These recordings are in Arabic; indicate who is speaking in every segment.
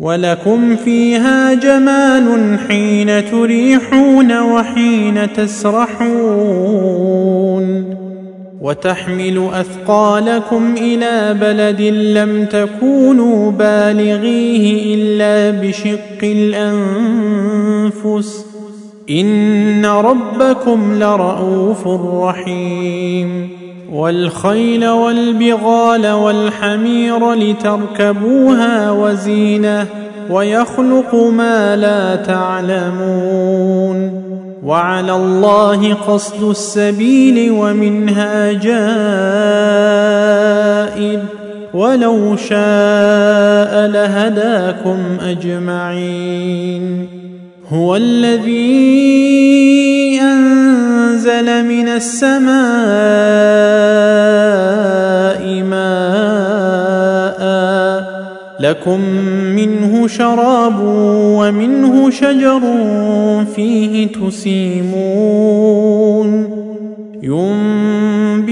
Speaker 1: ولكم فيها جمال حين تريحون وحين تسرحون وتحمل أثقالكم إلى بلد لم تكونوا بالغيه إلا بشق الأنفس إن ربكم لرءوف رحيم والخيل والبغال والحمير لتركبوها وزينة ويخلق ما لا تعلمون وعلى الله قصد السبيل ومنها جائر ولو شاء لهداكم أجمعين هو الذي أنزل من السماء ماء. لكم منه شراب ومنه شجر فيه تسيمون.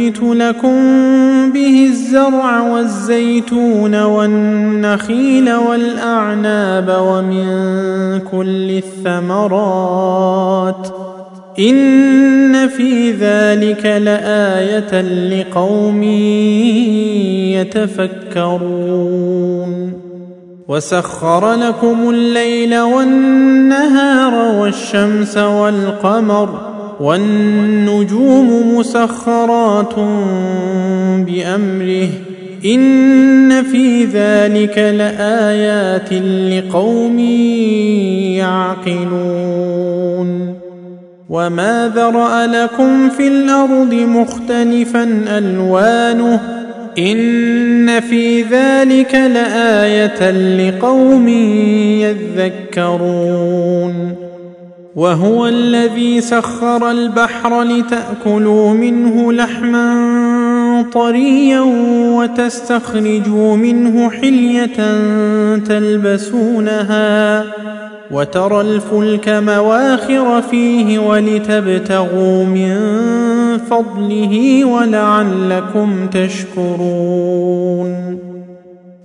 Speaker 1: ينبت لكم به الزرع والزيتون والنخيل والأعناب ومن كل الثمرات إن في ذلك لآية لقوم يتفكرون وسخر لكم الليل والنهار والشمس والقمر والنجوم مسخرات بأمره. إن في ذلك لآيات لقوم يعقلون. وما ذرأ لكم في الأرض مختلفا ألوانه. إن في ذلك لآية لقوم يذكرون. وهو الذي سخر البحر لتأكلوا منه لحما طريا وتستخرجوا منه حلية تلبسونها وترى الفلك مواخر فيه ولتبتغوا من فضله ولعلكم تشكرون.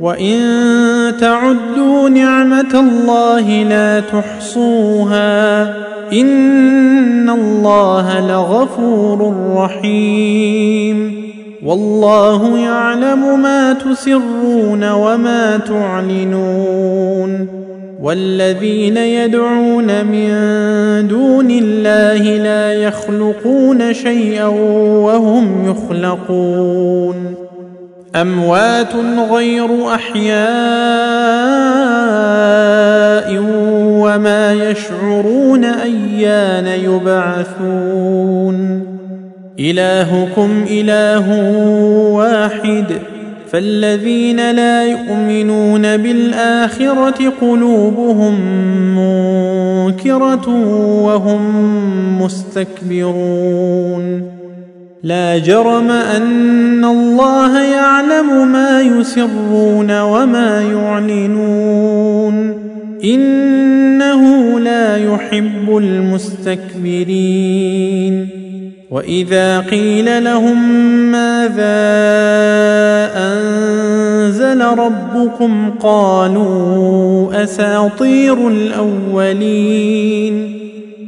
Speaker 1: وان تعدوا نعمه الله لا تحصوها ان الله لغفور رحيم والله يعلم ما تسرون وما تعلنون والذين يدعون من دون الله لا يخلقون شيئا وهم يخلقون أموات غير أحياء وما يشعرون أيان يبعثون. إلهكم إله واحد. فالذين لا يؤمنون بالآخرة قلوبهم منكرة وهم مستكبرون. لا جرم أن الله يعلم ما يسرون وما يعلنون. إنه لا يحب المستكبرين. وإذا قيل لهم ماذا أنزل ربكم قالوا أساطير الأولين.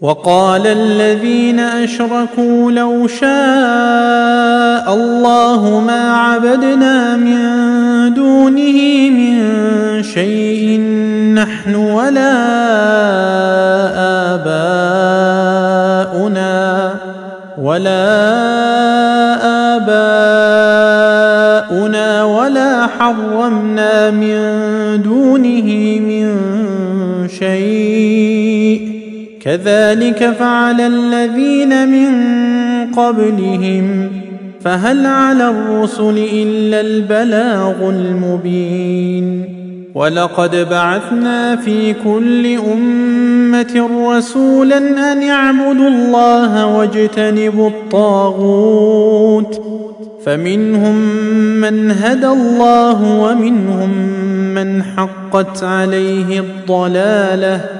Speaker 1: وقال الذين أشركوا لو شاء الله ما عبدنا من دونه من شيء نحن ولا آباؤنا ولا آباؤنا ولا حرمنا من دونه من شيء كذلك فعل الذين من قبلهم. فهل على الرسل إلا البلاغ المبين؟ ولقد بعثنا في كل أمة رسولا أن اعبدوا الله واجتنبوا الطاغوت. فمنهم من هدى الله ومنهم من حقت عليه الضلالة.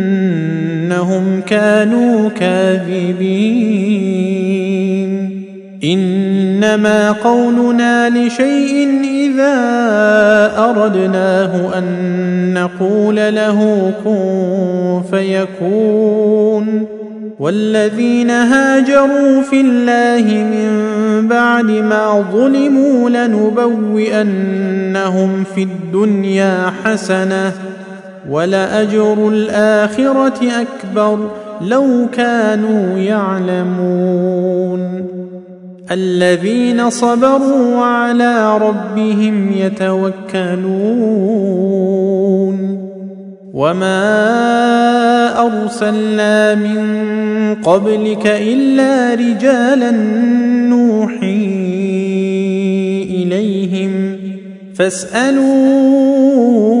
Speaker 1: إنهم كانوا كاذبين. إنما قولنا لشيء إذا أردناه أن نقول له كن فيكون. والذين هاجروا في الله من بعد ما ظلموا لنبوئنهم في الدنيا حسنة. ولأجر الآخرة أكبر لو كانوا يعلمون. الذين صبروا وعلى ربهم يتوكلون. وما أرسلنا من قبلك إلا رجالا نوحي إليهم. فاسألوا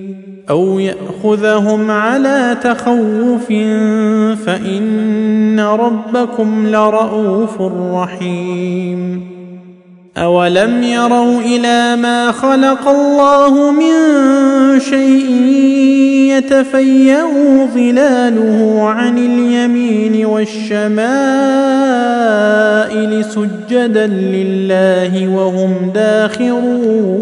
Speaker 1: أو يأخذهم على تخوف فإن ربكم لرءوف رحيم. أولم يروا إلى ما خلق الله من شيء يتفيأ ظلاله عن اليمين والشمائل سجدا لله وهم داخرون.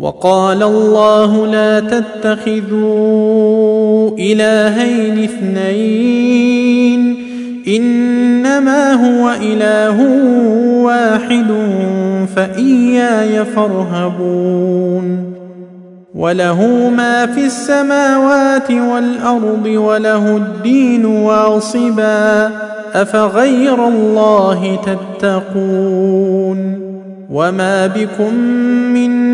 Speaker 1: وقال الله لا تتخذوا إلهين اثنين إنما هو إله واحد فإياي فارهبون وله ما في السماوات والأرض وله الدين واصبا أفغير الله تتقون وما بكم من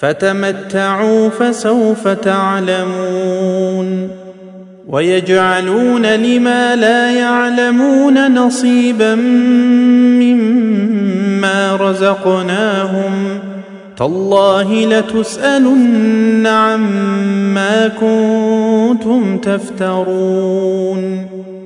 Speaker 1: فتمتعوا فسوف تعلمون ويجعلون لما لا يعلمون نصيبا مما رزقناهم تالله لتسألن عما كنتم تفترون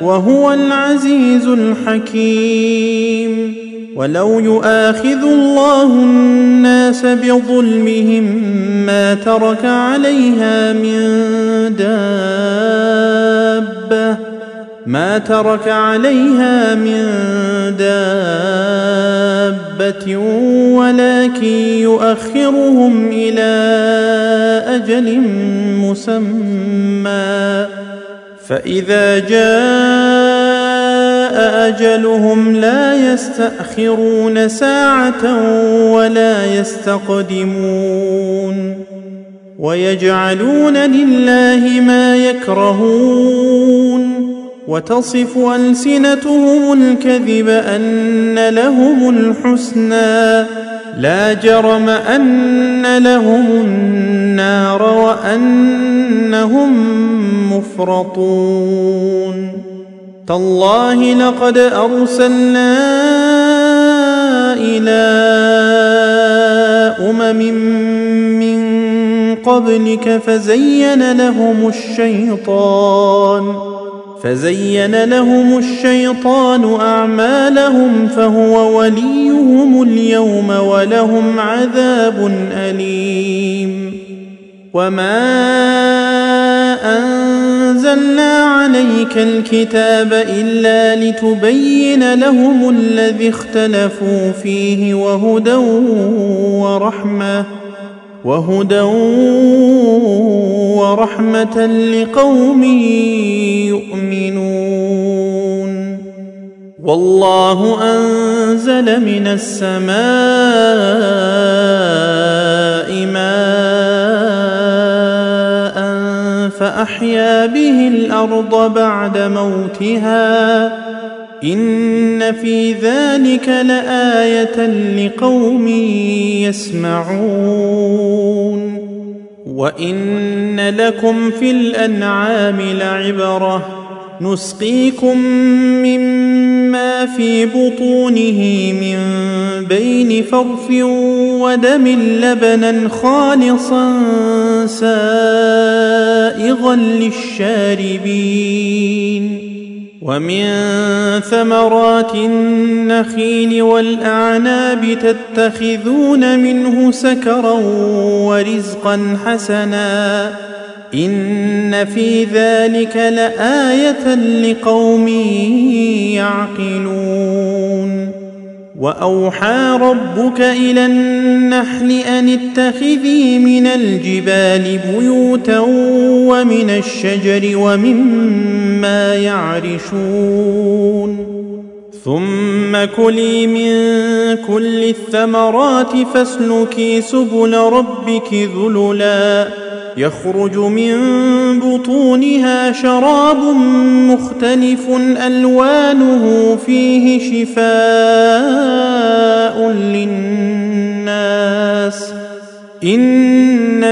Speaker 1: وهو العزيز الحكيم. ولو يؤاخذ الله الناس بظلمهم ما ترك عليها من دابة ما ترك عليها من دابة ولكن يؤخرهم إلى أجل مسمى. فإذا جاء أجلهم لا يستأخرون ساعة ولا يستقدمون ويجعلون لله ما يكرهون وتصف ألسنتهم الكذب أن لهم الحسنى لا جرم أن لهم النار وأنهم مفرطون. تالله لقد أرسلنا إلى أمم من قبلك فزين لهم الشيطان فزين لهم الشيطان أعمالهم فهو وليهم اليوم ولهم عذاب أليم. وما أنزلنا عليك الكتاب إلا لتبين لهم الذي اختلفوا فيه وهدى ورحمة وهدى ورحمة لقوم يؤمنون. والله أنزل من السماء ماء فأحيا به الأرض بعد موتها إن في ذلك لآية لقوم يسمعون وإن لكم في الأنعام لعبرة نسقيكم مما في بطونه من بين فرث ودم لبنا خالصا سائغا للشاربين. ومن ثمرات النخيل والأعناب تتخذون منه سكرا ورزقا حسنا. إن في ذلك لآية لقوم يعقلون. وأوحى ربك إلى النحل أن اتخذي من الجبال بيوتا ومن الشجر ومما يعرشون. ثم كلي من كل الثمرات فاسلكي سبل ربك ذللا. يخرج من بطونها شراب مختلف ألوانه فيه شفاء للناس.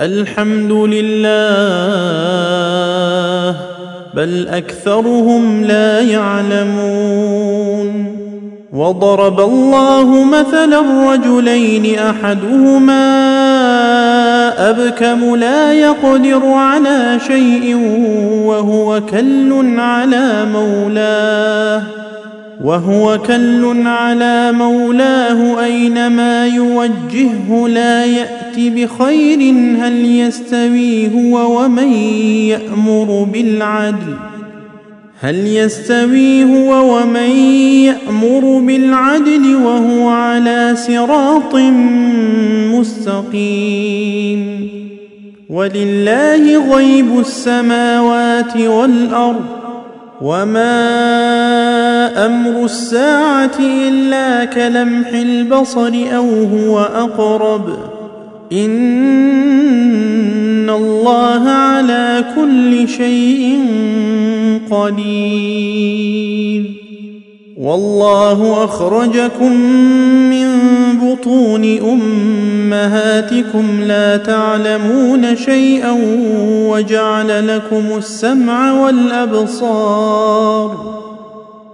Speaker 1: الحمد لله بل أكثرهم لا يعلمون. وضرب الله مثلا رجلين أحدهما أبكم لا يقدر على شيء وهو كل على مولاه. وهو كل على مولاه أينما يوجهه لا يأت بخير هل يستوي هو ومن يأمر بالعدل هل يستوي هو ومن يأمر بالعدل وهو على صراط مستقيم ولله غيب السماوات والأرض وما أمر الساعة إلا كلمح البصر أو هو أقرب. إن الله على كل شيء قدير. والله أخرجكم من بطون أمهاتكم لا تعلمون شيئا وجعل لكم السمع والأبصار.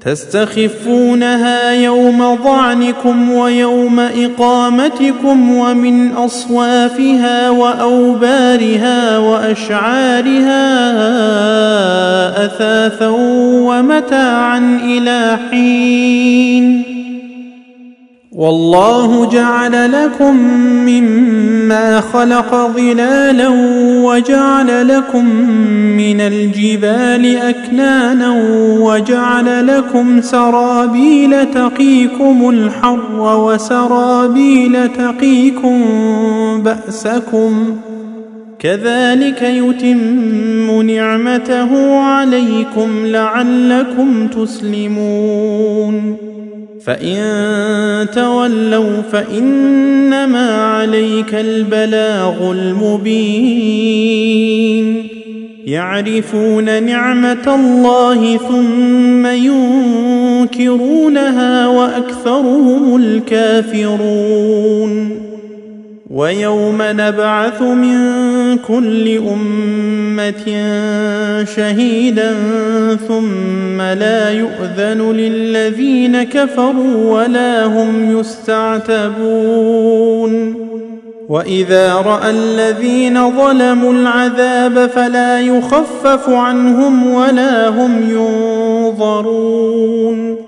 Speaker 1: تستخفونها يوم ظعنكم ويوم إقامتكم ومن أصوافها وأوبارها وأشعارها أثاثا ومتاعا إلى حين والله جعل لكم مما خلق ظلالا وجعل لكم من الجبال أكنانا وجعل لكم سرابيل تقيكم الحر وسرابيل تقيكم بأسكم كذلك يتم نعمته عليكم لعلكم تسلمون فإن تولوا فإنما عليك البلاغ المبين. يعرفون نعمة الله ثم ينكرونها وأكثرهم الكافرون. ويوم نبعث من كل أمة شهيدا ثم لا يؤذن للذين كفروا ولا هم يستعتبون. وإذا رأى الذين ظلموا العذاب فلا يخفف عنهم ولا هم ينظرون.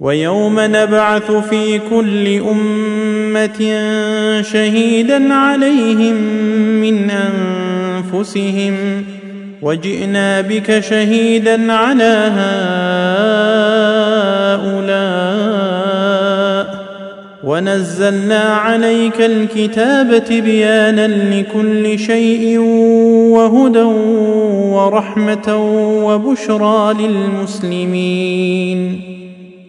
Speaker 1: ويوم نبعث في كل أمة شهيدا عليهم من أنفسهم وجئنا بك شهيدا على هؤلاء ونزلنا عليك الكتاب تبيانا لكل شيء وهدى ورحمة وبشرى للمسلمين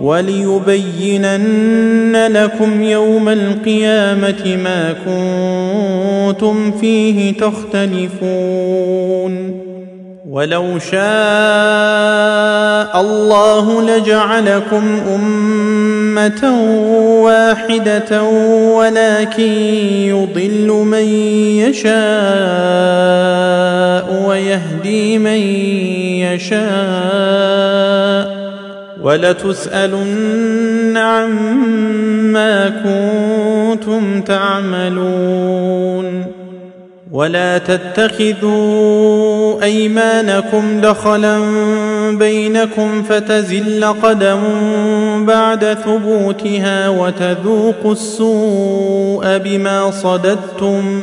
Speaker 1: وليبينن لكم يوم القيامة ما كنتم فيه تختلفون. ولو شاء الله لجعلكم أمة واحدة ولكن يضل من يشاء ويهدي من يشاء. ولتسألن عما كنتم تعملون ولا تتخذوا أيمانكم دخلا بينكم فتزل قدم بعد ثبوتها وتذوقوا السوء بما صددتم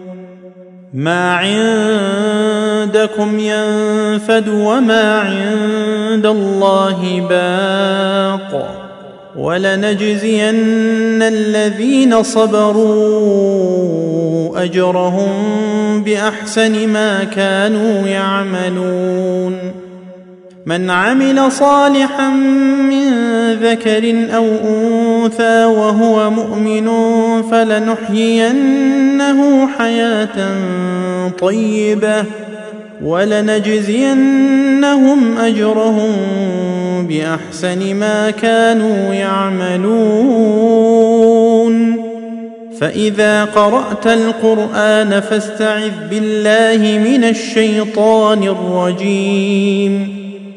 Speaker 1: ما عندكم ينفد وما عند الله باق ولنجزين الذين صبروا أجرهم بأحسن ما كانوا يعملون من عمل صالحا من ذكر أو أنثى وهو مؤمن فلنحيينه حياة طيبة ولنجزينهم أجرهم بأحسن ما كانوا يعملون. فإذا قرأت القرآن فاستعذ بالله من الشيطان الرجيم.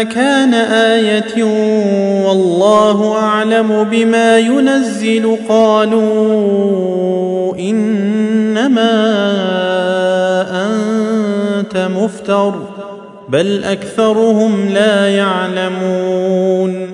Speaker 1: مكان آية والله أعلم بما ينزل قالوا إنما أنت مفتر بل أكثرهم لا يعلمون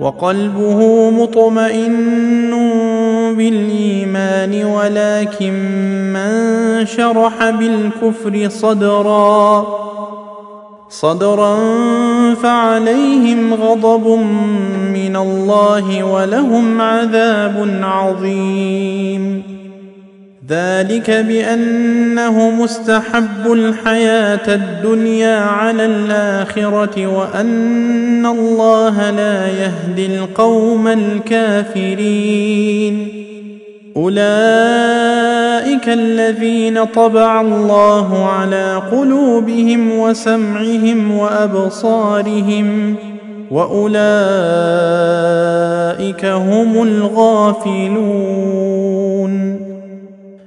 Speaker 1: وقلبه مطمئن بالإيمان ولكن من شرح بالكفر صدرا. صدرا فعليهم غضب من الله ولهم عذاب عظيم. ذلك بأنه مستحب الحياة الدنيا على الآخرة وأن الله لا يهدي القوم الكافرين. أولئك الذين طبع الله على قلوبهم وسمعهم وأبصارهم وأولئك هم الغافلون.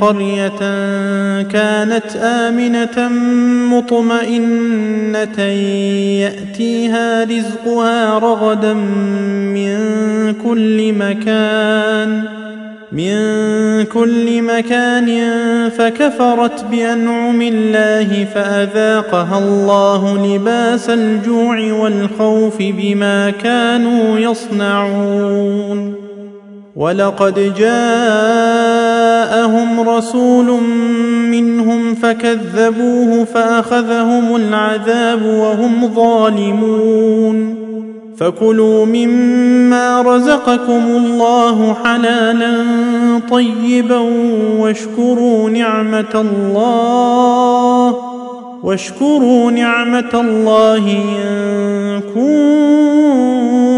Speaker 1: قرية كانت آمنة مطمئنة يأتيها رزقها رغدا من كل مكان من كل مكان فكفرت بأنعم الله فأذاقها الله لباس الجوع والخوف بما كانوا يصنعون. ولقد جاءهم رسول منهم فكذبوه فاخذهم العذاب وهم ظالمون فكلوا مما رزقكم الله حلالا طيبا واشكروا نعمه الله واشكروا نعمة الله إن كنتم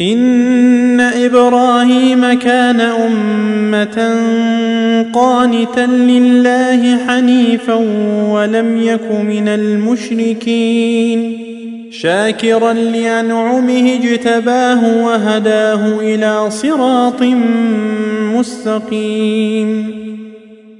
Speaker 1: إن إبراهيم كان أمة قانتا لله حنيفا ولم يك من المشركين شاكرا لأنعمه اجتباه وهداه إلى صراط مستقيم.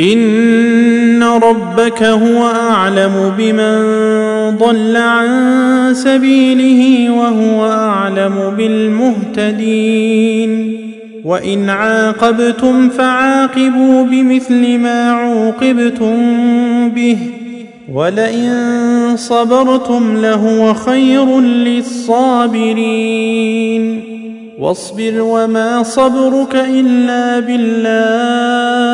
Speaker 1: ان ربك هو اعلم بمن ضل عن سبيله وهو اعلم بالمهتدين وان عاقبتم فعاقبوا بمثل ما عوقبتم به ولئن صبرتم لهو خير للصابرين واصبر وما صبرك الا بالله